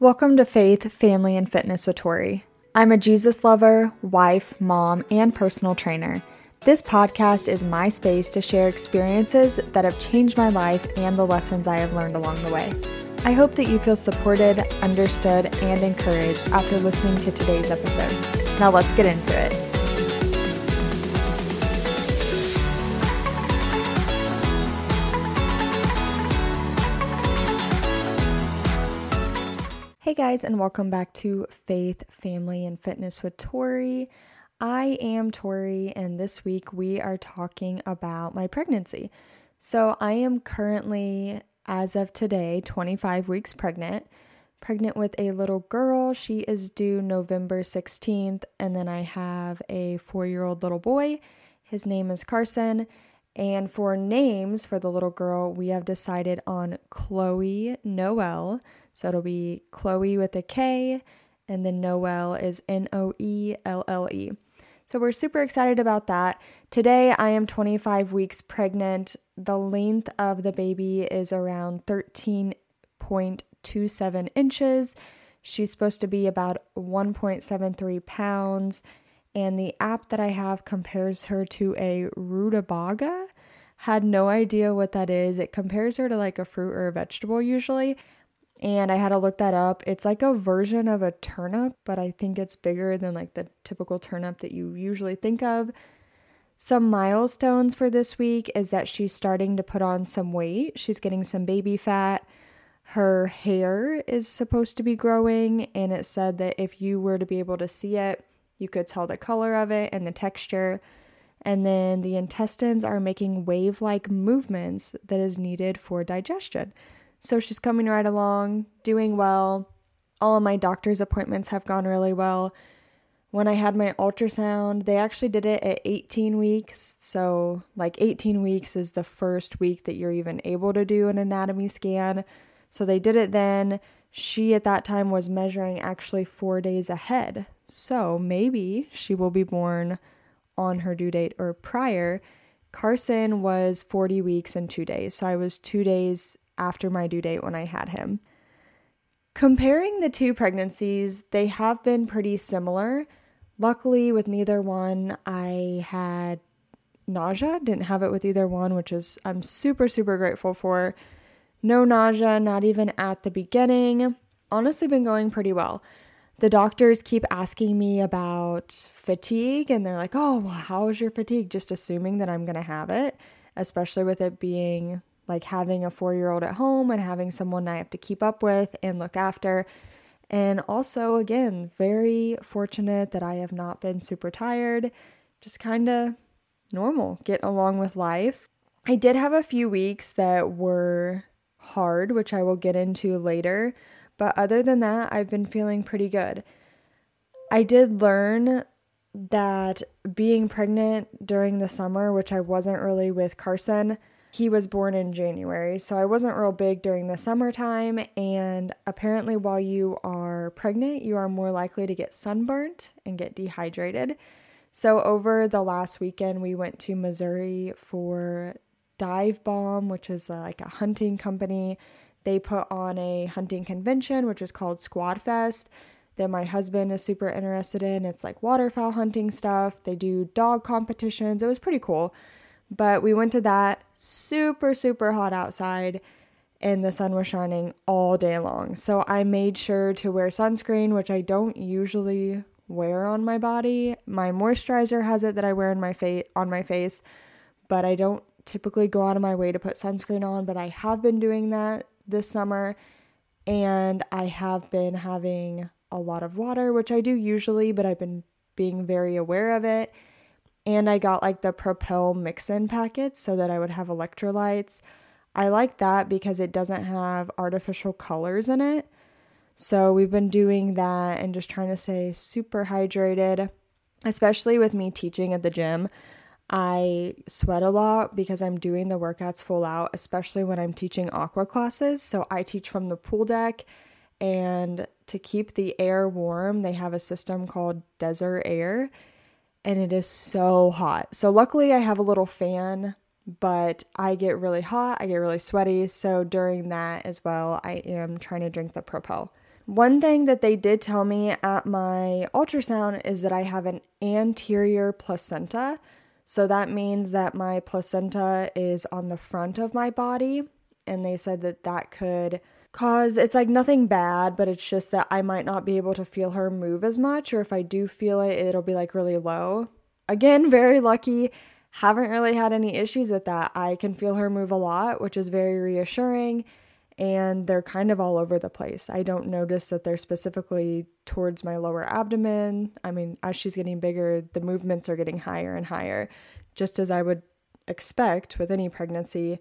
Welcome to Faith, Family, and Fitness with Tori. I'm a Jesus lover, wife, mom, and personal trainer. This podcast is my space to share experiences that have changed my life and the lessons I have learned along the way. I hope that you feel supported, understood, and encouraged after listening to today's episode. Now let's get into it. Hey guys, and welcome back to Faith, Family, and Fitness with Tori. I am Tori, and this week we are talking about my pregnancy. So, I am currently, as of today, 25 weeks pregnant, pregnant with a little girl. She is due November 16th, and then I have a four year old little boy. His name is Carson. And for names for the little girl, we have decided on Khloe Noelle. So it'll be Khloe with a K, and then Noelle is N O E L L E. So we're super excited about that. Today I am 25 weeks pregnant. The length of the baby is around 13.27 inches. She's supposed to be about 1.73 pounds. And the app that I have compares her to a rutabaga. Had no idea what that is. It compares her to like a fruit or a vegetable usually and I had to look that up. It's like a version of a turnip, but I think it's bigger than like the typical turnip that you usually think of. Some milestones for this week is that she's starting to put on some weight. She's getting some baby fat. Her hair is supposed to be growing, and it said that if you were to be able to see it, you could tell the color of it and the texture. And then the intestines are making wave like movements that is needed for digestion. So she's coming right along, doing well. All of my doctor's appointments have gone really well. When I had my ultrasound, they actually did it at 18 weeks. So, like, 18 weeks is the first week that you're even able to do an anatomy scan. So, they did it then. She at that time was measuring actually four days ahead. So, maybe she will be born on her due date or prior. Carson was 40 weeks and two days. So, I was two days after my due date when I had him. Comparing the two pregnancies, they have been pretty similar. Luckily, with neither one, I had nausea, didn't have it with either one, which is I'm super, super grateful for. No nausea, not even at the beginning. Honestly, been going pretty well. The doctors keep asking me about fatigue, and they're like, Oh, well, how is your fatigue? Just assuming that I'm going to have it, especially with it being like having a four year old at home and having someone I have to keep up with and look after. And also, again, very fortunate that I have not been super tired, just kind of normal, get along with life. I did have a few weeks that were hard, which I will get into later, but other than that, I've been feeling pretty good. I did learn that being pregnant during the summer, which I wasn't really with Carson, he was born in January, so I wasn't real big during the summertime. And apparently, while you are pregnant, you are more likely to get sunburnt and get dehydrated. So, over the last weekend, we went to Missouri for Dive Bomb, which is uh, like a hunting company. They put on a hunting convention, which is called Squad Fest, that my husband is super interested in. It's like waterfowl hunting stuff. They do dog competitions. It was pretty cool. But we went to that super, super hot outside and the sun was shining all day long. So I made sure to wear sunscreen, which I don't usually wear on my body. My moisturizer has it that I wear in my face on my face, but I don't typically go out of my way to put sunscreen on, but I have been doing that this summer and I have been having a lot of water, which I do usually, but I've been being very aware of it and I got like the Propel mix in packets so that I would have electrolytes. I like that because it doesn't have artificial colors in it. So we've been doing that and just trying to stay super hydrated, especially with me teaching at the gym. I sweat a lot because I'm doing the workouts full out, especially when I'm teaching aqua classes. So I teach from the pool deck, and to keep the air warm, they have a system called Desert Aire and it is so hot. So, luckily, I have a little fan, but I get really hot, I get really sweaty. So, during that as well, I am trying to drink the Propel. One thing that they did tell me at my ultrasound is that I have an anterior placenta. So that means that my placenta is on the front of my body. And they said that that could cause it's like nothing bad, but it's just that I might not be able to feel her move as much. Or if I do feel it, it'll be like really low. Again, very lucky. Haven't really had any issues with that. I can feel her move a lot, which is very reassuring and they're kind of all over the place. I don't notice that they're specifically towards my lower abdomen. I mean, as she's getting bigger, the movements are getting higher and higher, just as I would expect with any pregnancy,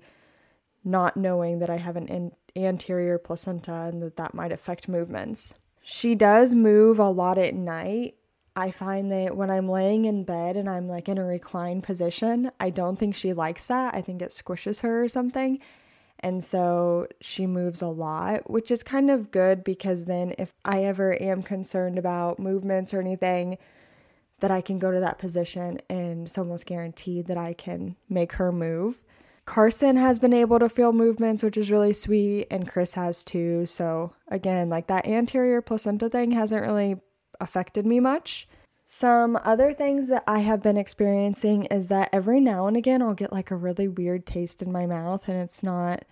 not knowing that I have an anterior placenta and that that might affect movements. She does move a lot at night. I find that when I'm laying in bed and I'm like in a reclined position, I don't think she likes that. I think it squishes her or something. And so she moves a lot, which is kind of good because then if I ever am concerned about movements or anything, that I can go to that position and it's almost guaranteed that I can make her move. Carson has been able to feel movements, which is really sweet, and Chris has too. So, again, like that anterior placenta thing hasn't really affected me much. Some other things that I have been experiencing is that every now and again I'll get like a really weird taste in my mouth and it's not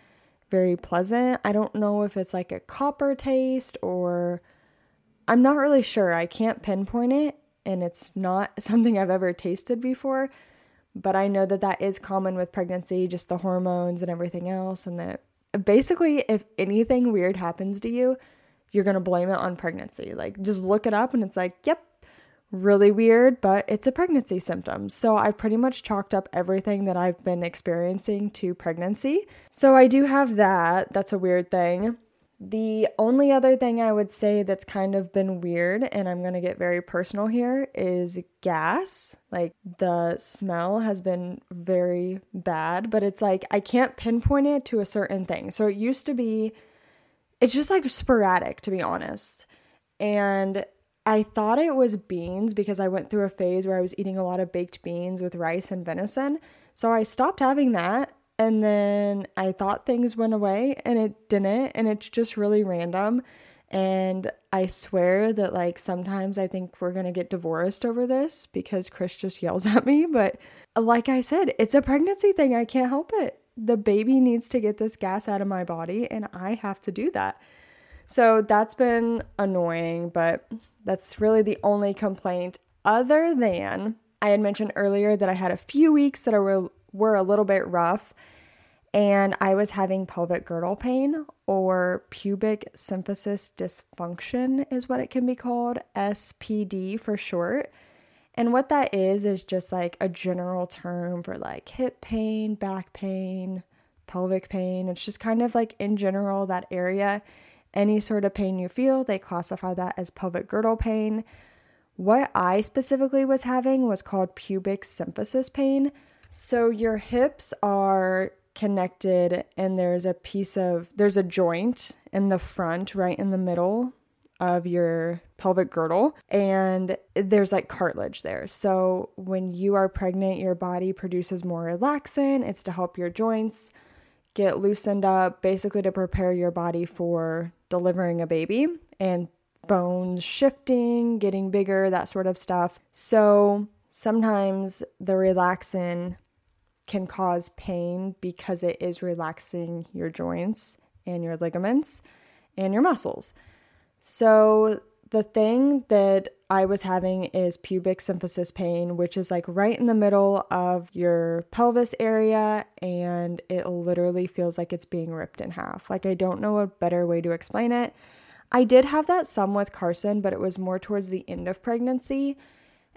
very pleasant. I don't know if it's like a copper taste or I'm not really sure. I can't pinpoint it and it's not something I've ever tasted before, but I know that that is common with pregnancy, just the hormones and everything else and that basically if anything weird happens to you, you're going to blame it on pregnancy. Like just look it up and it's like, yep, really weird, but it's a pregnancy symptom. So I pretty much chalked up everything that I've been experiencing to pregnancy. So I do have that. That's a weird thing. The only other thing I would say that's kind of been weird, and I'm gonna get very personal here, is gas. Like the smell has been very bad, but it's like I can't pinpoint it to a certain thing. So it used to be, it's just like sporadic, to be honest. And I thought it was beans because I went through a phase where I was eating a lot of baked beans with rice and venison. So I stopped having that. And then I thought things went away and it didn't. And it's just really random. And I swear that, like, sometimes I think we're gonna get divorced over this because Chris just yells at me. But like I said, it's a pregnancy thing. I can't help it. The baby needs to get this gas out of my body, and I have to do that. So that's been annoying, but that's really the only complaint, other than I had mentioned earlier that I had a few weeks that I were, were a little bit rough and I was having pelvic girdle pain or pubic symphysis dysfunction, is what it can be called, SPD for short. And what that is, is just like a general term for like hip pain, back pain, pelvic pain. It's just kind of like in general that area. Any sort of pain you feel, they classify that as pelvic girdle pain. What I specifically was having was called pubic symphysis pain. So your hips are connected and there's a piece of there's a joint in the front right in the middle of your pelvic girdle and there's like cartilage there. So when you are pregnant your body produces more relaxin, it's to help your joints get loosened up basically to prepare your body for delivering a baby and bones shifting, getting bigger, that sort of stuff. So sometimes the relaxin can cause pain because it is relaxing your joints and your ligaments and your muscles. So the thing that I was having is pubic symphysis pain, which is like right in the middle of your pelvis area, and it literally feels like it's being ripped in half. Like, I don't know a better way to explain it. I did have that some with Carson, but it was more towards the end of pregnancy.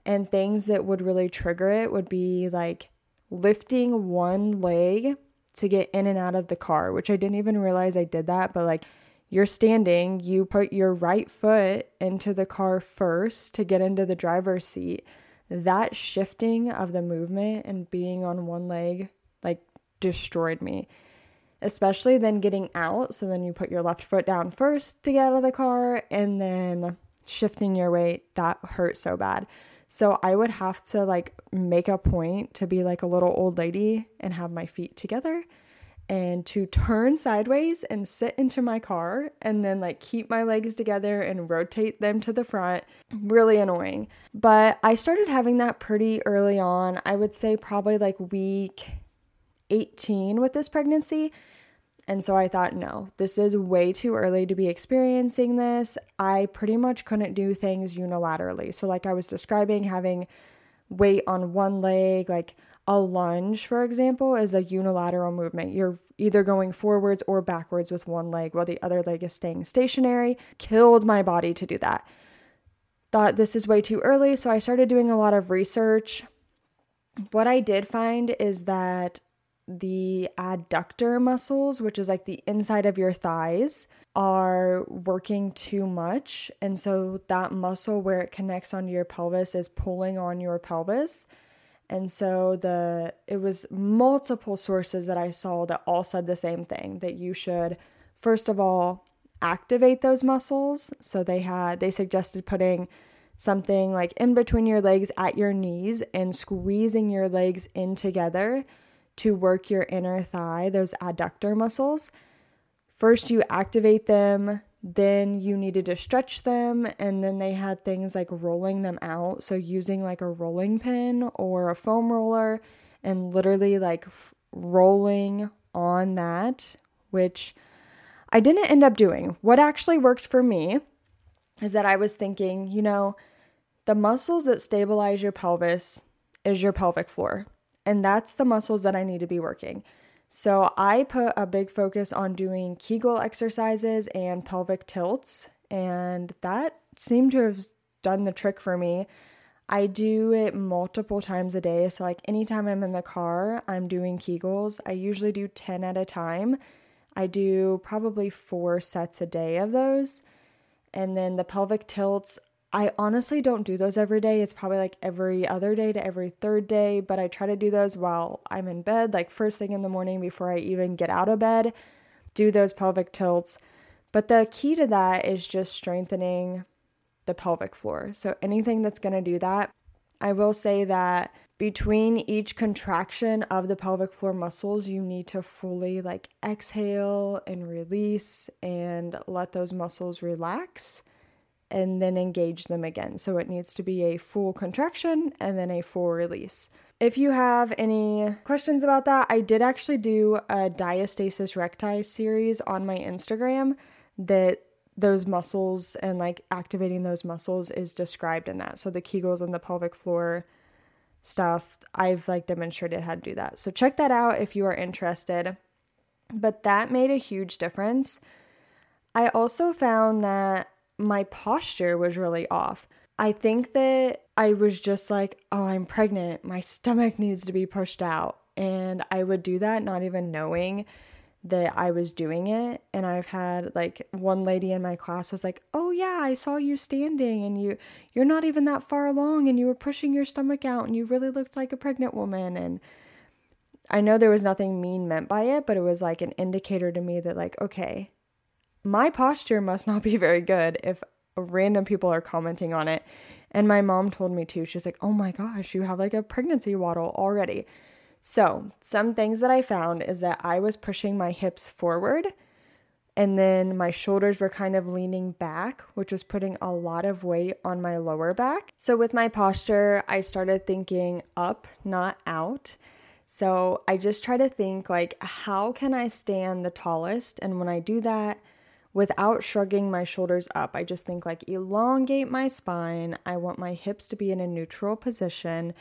And things that would really trigger it would be like lifting one leg to get in and out of the car, which I didn't even realize I did that, but like you're standing, you put your right foot into the car first to get into the driver's seat. That shifting of the movement and being on one leg like destroyed me. Especially then getting out. So then you put your left foot down first to get out of the car and then shifting your weight. That hurt so bad. So I would have to like make a point to be like a little old lady and have my feet together and to turn sideways and sit into my car and then like keep my legs together and rotate them to the front. Really annoying. But I started having that pretty early on. I would say probably like week 18 with this pregnancy. And so I thought, no, this is way too early to be experiencing this. I pretty much couldn't do things unilaterally. So, like I was describing, having weight on one leg, like a lunge, for example, is a unilateral movement. You're either going forwards or backwards with one leg while the other leg is staying stationary. Killed my body to do that. Thought this is way too early, so I started doing a lot of research. What I did find is that the adductor muscles, which is like the inside of your thighs, are working too much. And so that muscle where it connects onto your pelvis is pulling on your pelvis. And so the it was multiple sources that I saw that all said the same thing that you should first of all activate those muscles. So they had they suggested putting something like in between your legs at your knees and squeezing your legs in together to work your inner thigh, those adductor muscles. First you activate them, then you needed to stretch them and then they had things like rolling them out so using like a rolling pin or a foam roller and literally like f- rolling on that which I didn't end up doing. What actually worked for me is that I was thinking, you know, the muscles that stabilize your pelvis is your pelvic floor. And that's the muscles that I need to be working. So I put a big focus on doing Kegel exercises and pelvic tilts, and that seemed to have done the trick for me. I do it multiple times a day. So, like, anytime I'm in the car, I'm doing Kegels. I usually do 10 at a time. I do probably four sets a day of those. And then the pelvic tilts, I honestly don't do those every day. It's probably like every other day to every third day, but I try to do those while I'm in bed, like first thing in the morning before I even get out of bed, do those pelvic tilts. But the key to that is just strengthening the pelvic floor. So anything that's going to do that, I will say that between each contraction of the pelvic floor muscles, you need to fully like exhale and release and let those muscles relax and then engage them again. So it needs to be a full contraction and then a full release. If you have any questions about that, I did actually do a diastasis recti series on my Instagram that those muscles and like activating those muscles is described in that. So the Kegels and the pelvic floor stuff, I've like demonstrated how to do that. So check that out if you are interested. But that made a huge difference. I also found that my posture was really off. I think that I was just like, oh, I'm pregnant. My stomach needs to be pushed out. And I would do that not even knowing that I was doing it. And I've had like one lady in my class was like, "Oh yeah, I saw you standing and you you're not even that far along and you were pushing your stomach out and you really looked like a pregnant woman." And I know there was nothing mean meant by it, but it was like an indicator to me that like, okay, my posture must not be very good if random people are commenting on it. And my mom told me too. She's like, "Oh my gosh, you have like a pregnancy waddle already." So, some things that I found is that I was pushing my hips forward and then my shoulders were kind of leaning back, which was putting a lot of weight on my lower back. So, with my posture, I started thinking up, not out. So, I just try to think like, how can I stand the tallest? And when I do that, without shrugging my shoulders up. I just think like elongate my spine. I want my hips to be in a neutral position.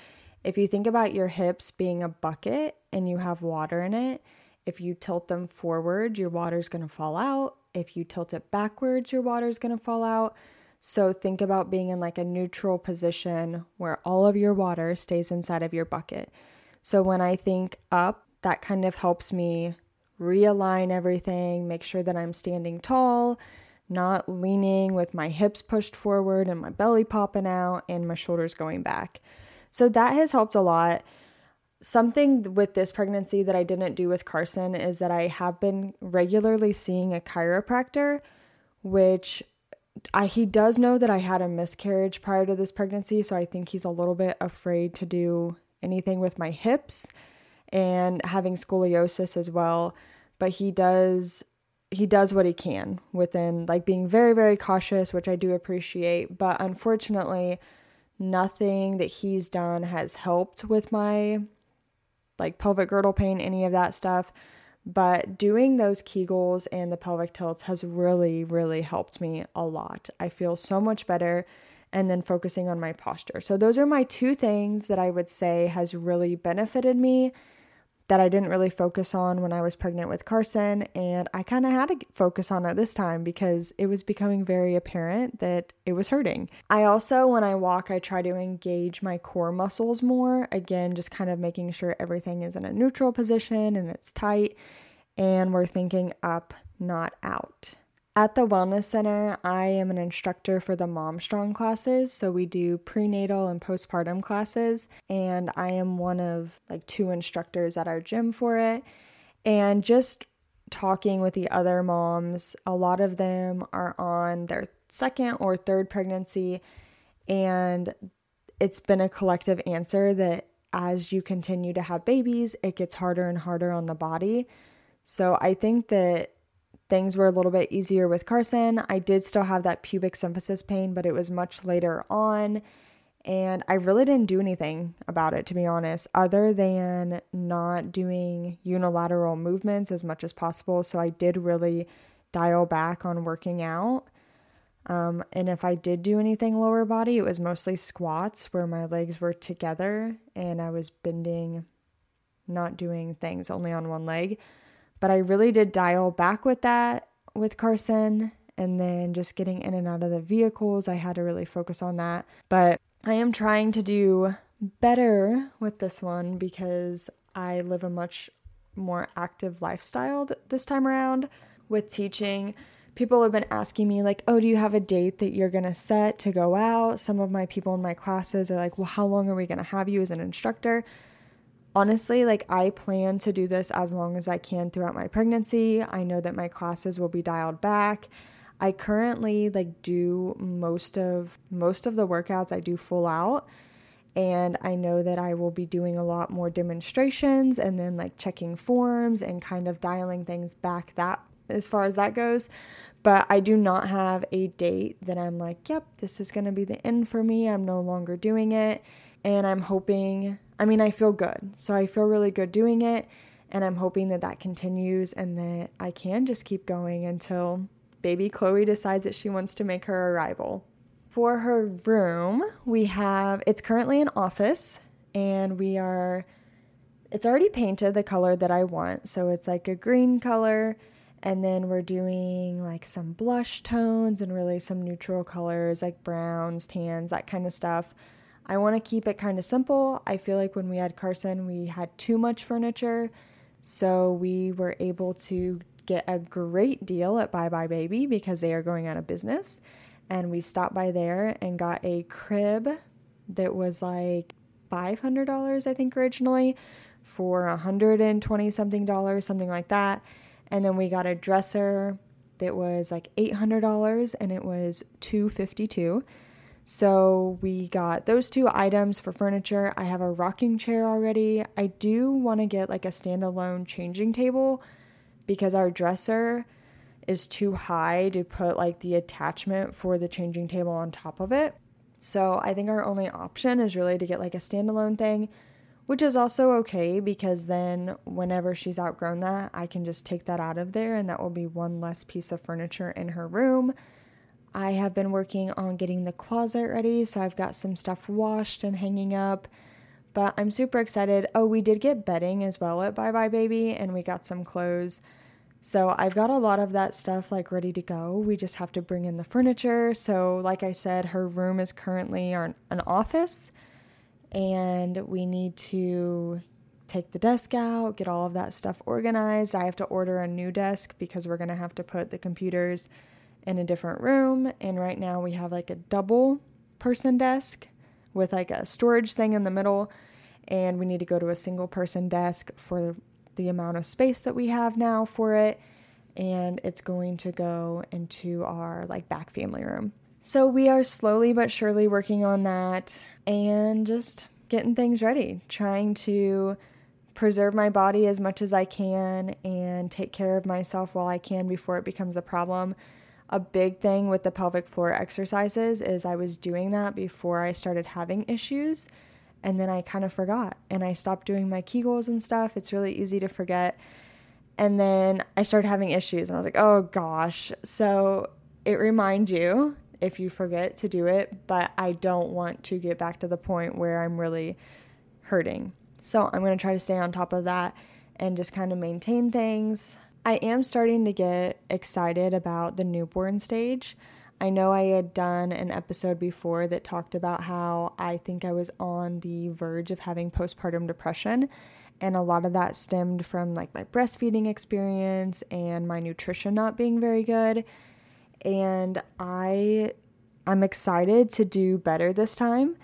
If you think about your hips being a bucket and you have water in it, if you tilt them forward, your water's to fall out. If you tilt it backwards, your water's to fall out. So think about being in like a neutral position where all of your water stays inside of your bucket. So when I think up, that kind of helps me realign everything, make sure that I'm standing tall, not leaning with my hips pushed forward and my belly popping out and my shoulders going back. So that has helped a lot. Something with this pregnancy that I didn't do with Carson is that I have been regularly seeing a chiropractor, which I, he does know that I had a miscarriage prior to this pregnancy, so I think he's a little bit afraid to do anything with my hips and having scoliosis as well. but he does he does what he can within like being very very cautious which i do appreciate but unfortunately nothing that he's done has helped with my like pelvic girdle pain any of that stuff but doing those kegels and the pelvic tilts has really really helped me a lot i feel so much better and then focusing on my posture so those are my two things that i would say has really benefited me that I didn't really focus on when I was pregnant with Carson. And I kind of had to focus on it this time because it was becoming very apparent that it was hurting. I also, when I walk, I try to engage my core muscles more. Again, just kind of making sure everything is in a neutral position and it's tight. And we're thinking up, not out. At the Wellness Center, I am an instructor for the Mom Strong classes. So we do prenatal and postpartum classes, and I am one of like two instructors at our gym for it. And just talking with the other moms, a lot of them are on their second or third pregnancy, and it's been a collective answer that as you continue to have babies, it gets harder and harder on the body. So I think that Things were a little bit easier with Carson. I did still have that pubic symphysis pain, but it was much later on. And I really didn't do anything about it, to be honest, other than not doing unilateral movements as much as possible. So I did really dial back on working out. Um, and if I did do anything lower body, it was mostly squats where my legs were together and I was bending, not doing things only on one leg. But I really did dial back with that with Carson and then just getting in and out of the vehicles. I had to really focus on that. But I am trying to do better with this one because I live a much more active lifestyle th- this time around with teaching. People have been asking me, like, oh, do you have a date that you're gonna set to go out? Some of my people in my classes are like, well, how long are we gonna have you as an instructor? Honestly, like I plan to do this as long as I can throughout my pregnancy. I know that my classes will be dialed back. I currently like do most of most of the workouts I do full out and I know that I will be doing a lot more demonstrations and then like checking forms and kind of dialing things back that as far as that goes. But I do not have a date that I'm like, yep, this is going to be the end for me. I'm no longer doing it. And I'm hoping I mean, I feel good. So I feel really good doing it. And I'm hoping that that continues and that I can just keep going until baby Khloe decides that she wants to make her arrival. For her room, we have it's currently an office and we are it's already painted the color that I want. So it's like a green color and then we're doing like some blush tones and really some neutral colors like browns, tans, that kind of stuff. I want to keep it kind of simple. I feel like when we had Carson, we had too much furniture. So we were able to get a great deal at Buy Buy Baby because they are going out of business. And we stopped by there and got a crib that was like $500, I think, originally for 120 something dollars, something like that. And then we got a dresser that was like $800 and it was 252 so we got those two items for furniture. I have a rocking chair already. I do want to get like a standalone changing table because our dresser is too high to put like the attachment for the changing table on top of it. So I think our only option is really to get like a standalone thing, which is also okay because then whenever she's outgrown that, I can just take that out of there and that will be one less piece of furniture in her room I have been working on getting the closet ready, so I've got some stuff washed and hanging up. But I'm super excited. Oh, we did get bedding as well at Buy Buy Baby, and we got some clothes. So I've got a lot of that stuff like ready to go. We just have to bring in the furniture. So, like I said, her room is currently an office, and we need to take the desk out, get all of that stuff organized. I have to order a new desk because we're going to have to put the computers in a different room. And right now we have like a double person desk with like a storage thing in the middle. And we need to go to a single person desk for the amount of space that we have now for it. And it's going to go into our like back family room. So we are slowly but surely working on that and just getting things ready, trying to preserve my body as much as I can and take care of myself while I can before it becomes a problem. A big thing with the pelvic floor exercises is I was doing that before I started having issues and then I kind of forgot and I stopped doing my Kegels and stuff. It's really easy to forget. And then I started having issues and I was like, oh gosh. So it reminds you if you forget to do it, but I don't want to get back to the point where I'm really hurting. So I'm going to try to stay on top of that and just kind of maintain things. I am starting to get excited about the newborn stage. I know I had done an episode before that talked about how I think I was on the verge of having postpartum depression and a lot of that stemmed from like my breastfeeding experience and my nutrition not being very good. And I I'm excited to do better this time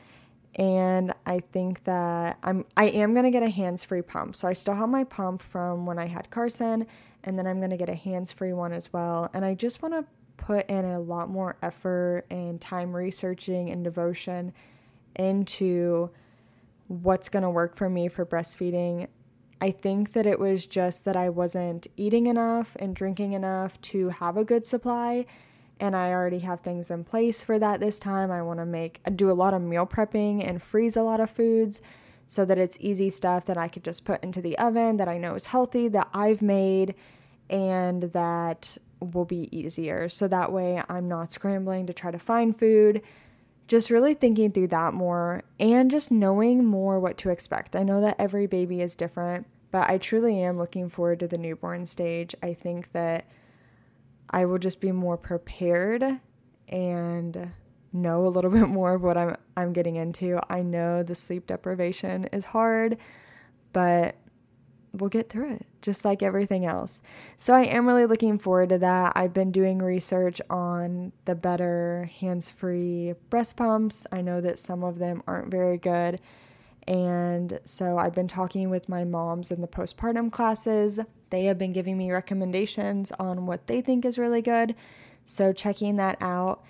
and I think that I'm I am gonna get a hands-free pump. So I still have my pump from when I had Carson, and then I'm gonna get a hands-free one as well. And I just want to put in a lot more effort and time researching and devotion into what's gonna work for me for breastfeeding. I think that it was just that I wasn't eating enough and drinking enough to have a good supply and I already have things in place for that this time. I want to make do a lot of meal prepping and freeze a lot of foods so that it's easy stuff that I could just put into the oven that I know is healthy that I've made and that will be easier. So that way I'm not scrambling to try to find food. Just really thinking through that more and just knowing more what to expect. I know that every baby is different, but I truly am looking forward to the newborn stage. I think that I will just be more prepared and know a little bit more of what I'm I'm getting into. I know the sleep deprivation is hard, but we'll get through it just like everything else. So I am really looking forward to that. I've been doing research on the better hands-free breast pumps. I know that some of them aren't very good. And so I've been talking with my moms in the postpartum classes they have been giving me recommendations on what they think is really good. So, checking that out.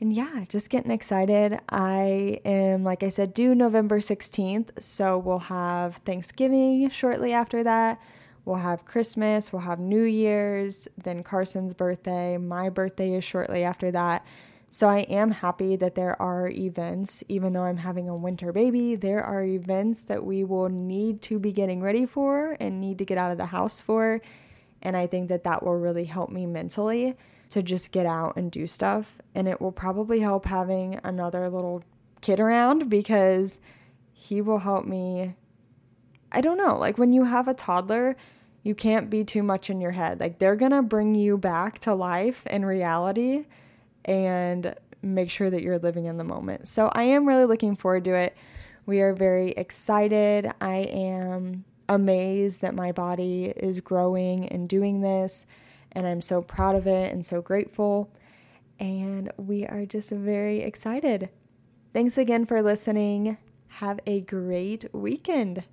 And yeah, just getting excited. I am, like I said, due November 16th. So, we'll have Thanksgiving shortly after that. We'll have Christmas. We'll have New Year's. Then Carson's birthday. My birthday is shortly after that. So I am happy that there are events, even though I'm having a winter baby, there are events that we will need to be getting ready for and need to get out of the house for. And I think that that will really help me mentally to just get out and do stuff. And it will probably help having another little kid around because he will help me. I don't know, like when you have a toddler, you can't be too much in your head. Like they're gonna bring you back to life and reality and make sure that you're living in the moment. So I am really looking forward to it. We are very excited. I am amazed that my body is growing and doing this, and I'm so proud of it and so grateful. And we are just very excited. Thanks again for listening. Have a great weekend.